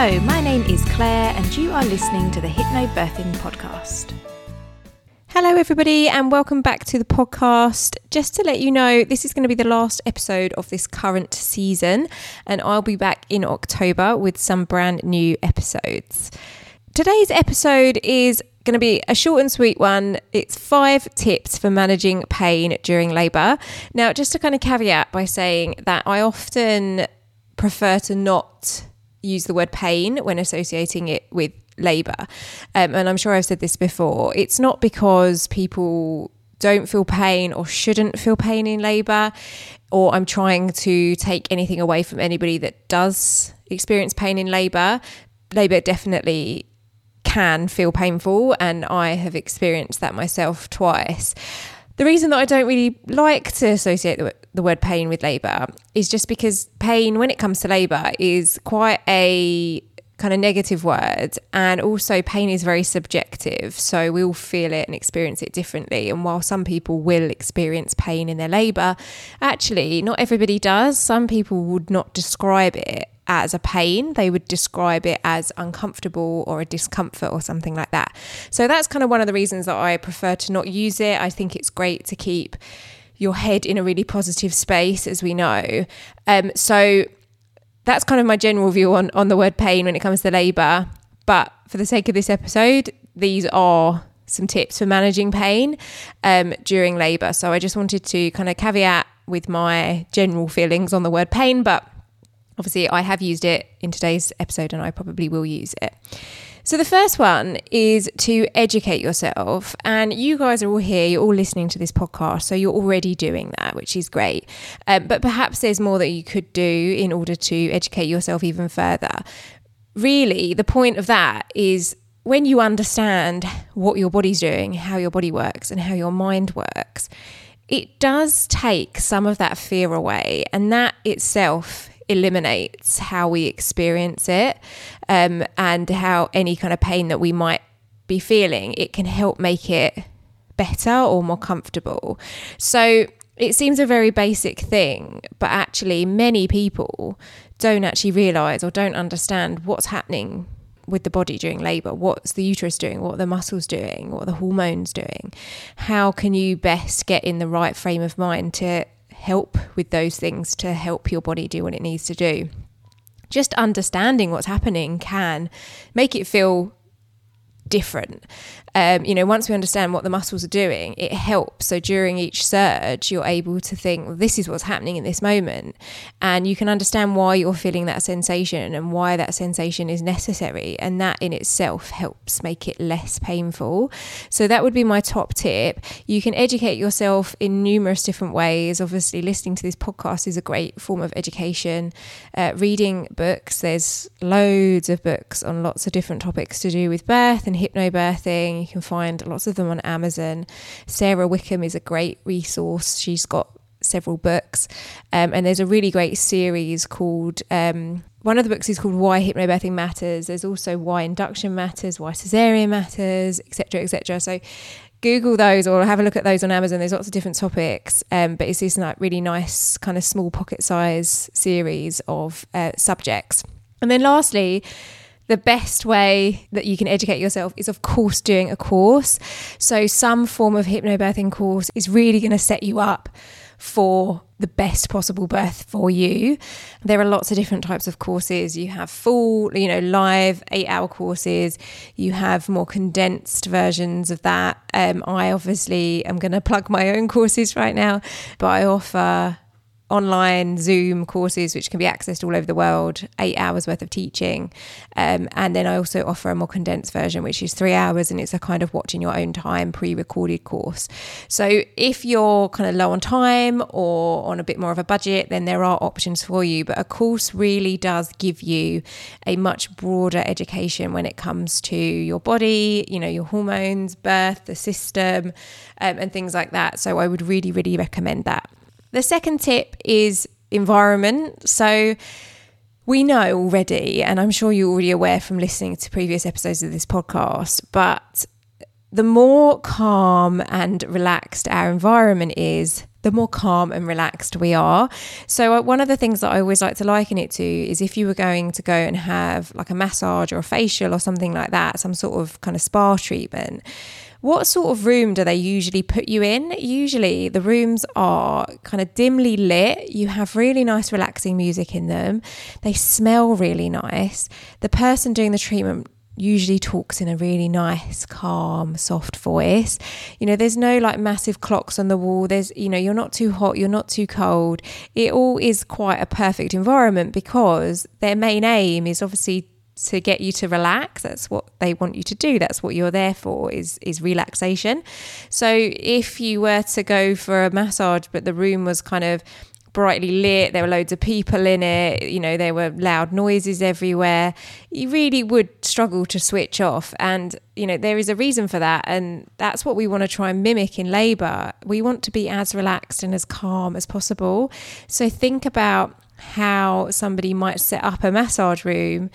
Hello, my name is Claire, and you are listening to the Hypnobirthing Podcast. Hello, everybody, and welcome back to the podcast. Just to let you know, this is going to be the last episode of this current season, and I'll be back in October with some brand new episodes. Today's episode is going to be a short and sweet one. It's five tips for managing pain during labour. Now, just to kind of caveat by saying that I often prefer to not use the word pain when associating it with labour. Um, and I'm sure I've said this before. It's not because people don't feel pain or shouldn't feel pain in labour, or I'm trying to take anything away from anybody that does experience pain in labour. Labour definitely can feel painful, and I have experienced that myself twice. The reason that I don't really like to associate the, the word pain with labour is just because pain, when it comes to labour, is quite a kind of negative word. And also, pain is very subjective. So we all feel it and experience it differently. And while some people will experience pain in their labour, actually, not everybody does. Some people would not describe it as a pain, they would describe it as uncomfortable or a discomfort or something like that. So that's kind of one of the reasons that I prefer to not use it. I think it's great to keep your head in a really positive space, as we know. Um, so that's kind of my general view on, on the word pain when it comes to labour. But for the sake of this episode, these are some tips for managing pain um, during labour. So I just wanted to kind of caveat with my general feelings on the word pain, but obviously I have used it in today's episode and I probably will use it. So, the first one is to educate yourself. And you guys are all here, you're all listening to this podcast, so you're already doing that, which is great. Um, but perhaps there's more that you could do in order to educate yourself even further. Really, the point of that is when you understand what your body's doing, how your body works, and how your mind works, it does take some of that fear away. And that itself eliminates how we experience it um, and how any kind of pain that we might be feeling, it can help make it better or more comfortable. So it seems a very basic thing, but actually, many people don't actually realize or don't understand what's happening with the body during labor. What's the uterus doing? What are the muscles doing? What are the hormones doing? How can you best get in the right frame of mind to help with those things to help your body do what it needs to do. Just understanding what's happening can make it feel different. Um, you know, once we understand what the muscles are doing, it helps. So during each surge, you're able to think, well, this is what's happening in this moment. And you can understand why you're feeling that sensation and why that sensation is necessary. And that in itself helps make it less painful. So that would be my top tip. You can educate yourself in numerous different ways. Obviously, listening to this podcast is a great form of education. Uh, reading books, there's loads of books on lots of different topics to do with birth and hypnobirthing. Can find lots of them on Amazon. Sara Wickham is a great resource. She's got several books, um, and there's a really great series called. Um, one of the books is called Why Hypnobirthing Matters. There's also Why Induction Matters, Why Cesarean Matters, etc., etc. So Google those or have a look at those on Amazon. There's lots of different topics, um, but it's this like really nice kind of small pocket size series of uh, subjects. And then lastly, the best way that you can educate yourself is, of course, doing a course. So, some form of hypnobirthing course is really going to set you up for the best possible birth for you. There are lots of different types of courses. You have full, you know, live eight hour courses. You have more condensed versions of that. Um, I obviously am going to plug my own courses right now, but I offer online Zoom courses which can be accessed all over the world, eight hours worth of teaching. Um, and then I also offer a more condensed version, which is three hours and it's a kind of watch in your own time pre recorded course. So if you're kind of low on time or on a bit more of a budget, then there are options for you. But a course really does give you a much broader education when it comes to your body, you know, your hormones, birth, the system, um, and things like that. So I would really, really recommend that. The second tip is environment. So we know already, and I'm sure you're already aware from listening to previous episodes of this podcast, but the more calm and relaxed our environment is, the more calm and relaxed we are. So, uh, one of the things that I always like to liken it to is if you were going to go and have like a massage or a facial or something like that, some sort of kind of spa treatment. What sort of room do they usually put you in? Usually, the rooms are kind of dimly lit. You have really nice, relaxing music in them. They smell really nice. The person doing the treatment usually talks in a really nice, calm, soft voice. You know, there's no like massive clocks on the wall. There's, you know, you're not too hot, you're not too cold. It all is quite a perfect environment because their main aim is obviously to get you to relax that's what they want you to do that's what you're there for is is relaxation so if you were to go for a massage but the room was kind of brightly lit, there were loads of people in it, you know, there were loud noises everywhere. You really would struggle to switch off. And, you know, there is a reason for that. And that's what we want to try and mimic in labour. We want to be as relaxed and as calm as possible. So think about how somebody might set up a massage room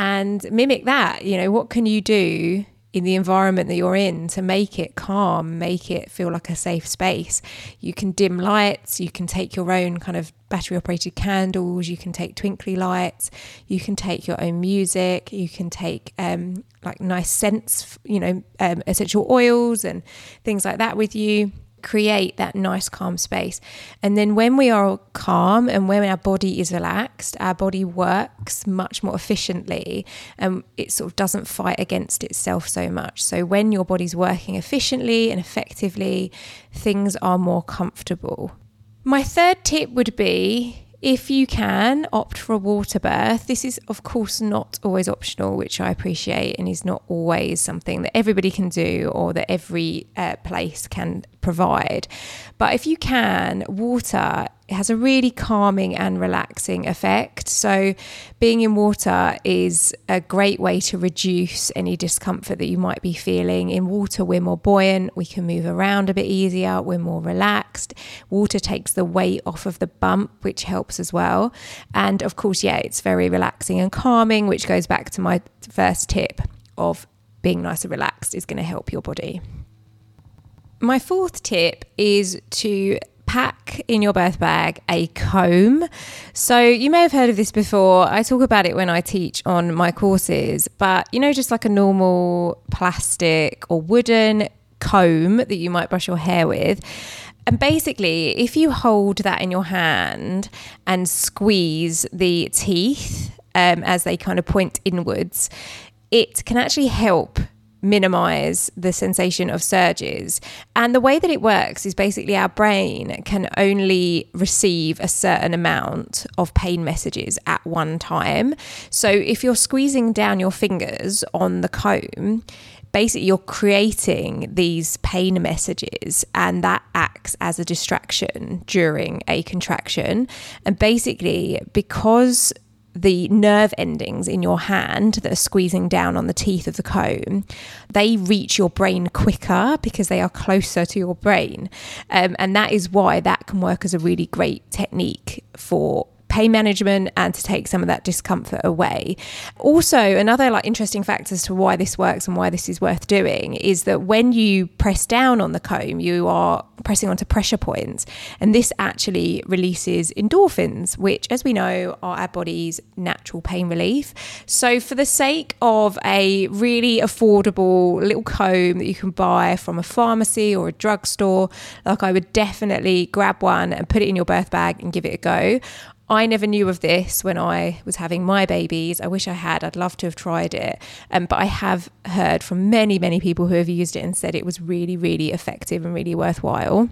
and mimic that. You know, what can you do in the environment that you're in to make it calm, make it feel like a safe space. You can dim lights, you can take your own kind of battery operated candles, you can take twinkly lights, you can take your own music, you can take um, like nice scents, you know, um, essential oils and things like that with you create that nice calm space. And then when we are calm and when our body is relaxed, our body works much more efficiently and it sort of doesn't fight against itself so much. So when your body's working efficiently and effectively, things are more comfortable. My third tip would be if you can opt for a water birth, this is, of course, not always optional, which I appreciate, and is not always something that everybody can do or that every uh, place can provide. But if you can, water has a really calming and relaxing effect. So, being in water is a great way to reduce any discomfort that you might be feeling. In water, we're more buoyant, we can move around a bit easier, we're more relaxed. Water takes the weight off of the bump, which helps as well. And of course, yeah, it's very relaxing and calming, which goes back to my first tip of being nice and relaxed is going to help your body. My fourth tip is to pack in your birth bag a comb. So, you may have heard of this before. I talk about it when I teach on my courses, but you know, just like a normal plastic or wooden comb that you might brush your hair with. And basically, if you hold that in your hand and squeeze the teeth um, as they kind of point inwards, it can actually help minimize the sensation of surges. And the way that it works is basically our brain can only receive a certain amount of pain messages at one time. So if you're squeezing down your fingers on the comb, basically you're creating these pain messages and that acts as a distraction during a contraction and basically because the nerve endings in your hand that are squeezing down on the teeth of the comb, they reach your brain quicker because they are closer to your brain. Um, and that is why that can work as a really great technique for pain management and to take some of that discomfort away. Also, another like interesting fact as to why this works and why this is worth doing is that when you press down on the comb, you are pressing onto pressure points, and this actually releases endorphins, which, as we know, are our body's natural pain relief. So, for the sake of a really affordable little comb that you can buy from a pharmacy or a drugstore, like I would definitely grab one and put it in your birth bag and give it a go. I never knew of this when I was having my babies. I wish I had. I'd love to have tried it. Um, but I have heard from many, many people who have used it and said it was really, really effective and really worthwhile.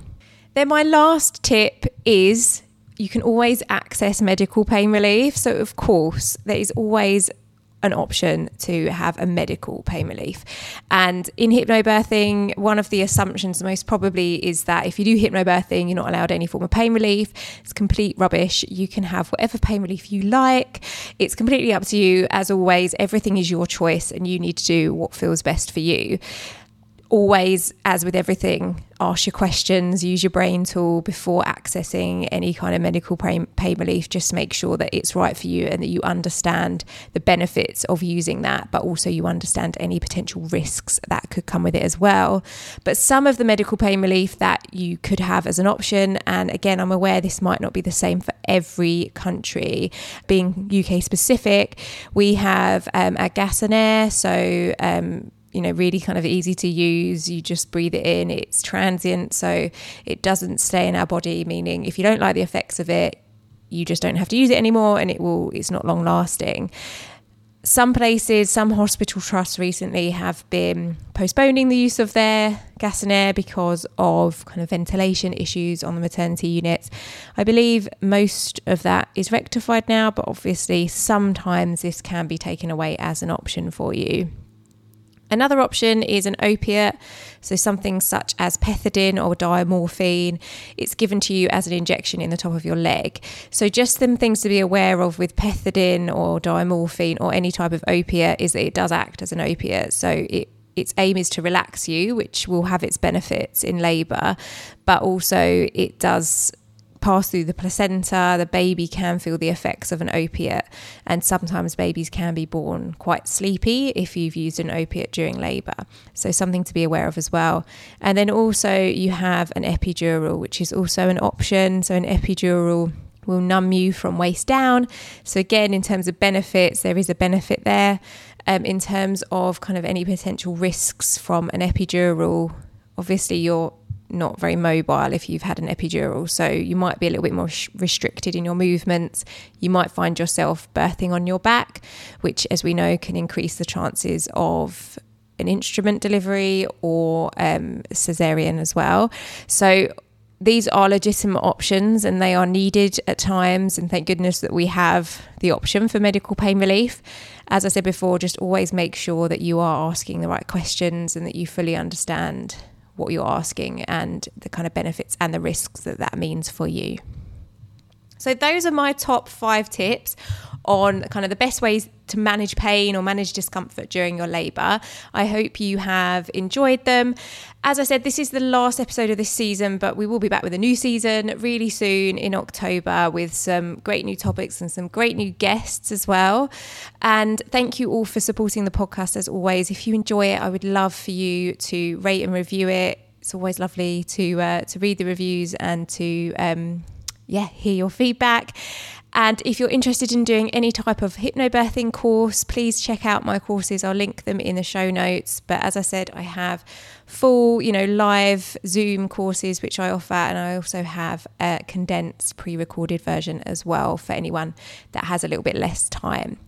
Then my last tip is you can always access medical pain relief. So, of course, there is always an option to have a medical pain relief. And in hypnobirthing, one of the assumptions most probably is that if you do hypnobirthing, you're not allowed any form of pain relief. It's complete rubbish. You can have whatever pain relief you like. It's completely up to you. As always, everything is your choice and you need to do what feels best for you always, as with everything, ask your questions, use your brain tool before accessing any kind of medical pain, pain, relief. Just make sure that it's right for you and that you understand the benefits of using that, but also you understand any potential risks that could come with it as well. But some of the medical pain relief that you could have as an option, and again, I'm aware this might not be the same for every country, being UK specific, we have um, a gas and air, so um, you know, really kind of easy to use. You just breathe it in. It's transient, so it doesn't stay in our body, meaning if you don't like the effects of it, you just don't have to use it anymore and it will it's not long lasting. Some places, some hospital trusts recently have been postponing the use of their gas and air because of kind of ventilation issues on the maternity units. I believe most of that is rectified now, but obviously sometimes this can be taken away as an option for you. Another option is an opiate, so something such as pethidine or diamorphine. It's given to you as an injection in the top of your leg. So, just some things to be aware of with pethidine or diamorphine or any type of opiate is that it does act as an opiate. So, it its aim is to relax you, which will have its benefits in labour, but also it does pass through the placenta, the baby can feel the effects of an opiate, and sometimes babies can be born quite sleepy if you've used an opiate during labour. So, something to be aware of as well. And then also, you have an epidural, which is also an option. So, an epidural will numb you from waist down. So, again, in terms of benefits, there is a benefit there. Um, in terms of kind of any potential risks from an epidural, obviously, you're not very mobile if you've had an epidural. So you might be a little bit more sh- restricted in your movements. You might find yourself birthing on your back, which, as we know, can increase the chances of an instrument delivery or um, cesarean as well. So these are legitimate options and they are needed at times. And thank goodness that we have the option for medical pain relief. As I said before, just always make sure that you are asking the right questions and that you fully understand what you're asking and the kind of benefits and the risks that that means for you. So, those are my top five tips on kind of the best ways to manage pain or manage discomfort during your labour. I hope you have enjoyed them. As I said, this is the last episode of this season, but we will be back with a new season really soon in October with some great new topics and some great new guests as well. And thank you all for supporting the podcast as always. If you enjoy it, I would love for you to rate and review it. It's always lovely to uh, to read the reviews and to um, yeah hear your feedback. And if you're interested in doing any type of hypnobirthing course, please check out my courses. I'll link them in the show notes. But as I said, I have full, you know, live Zoom courses which I offer, and I also have a condensed pre-recorded version as well for anyone that has a little bit less time.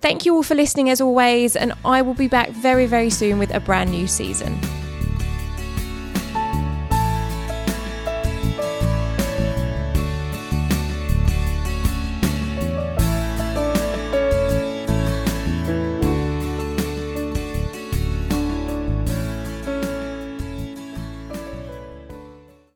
Thank you all for listening as always, and I will be back very, very soon with a brand new season.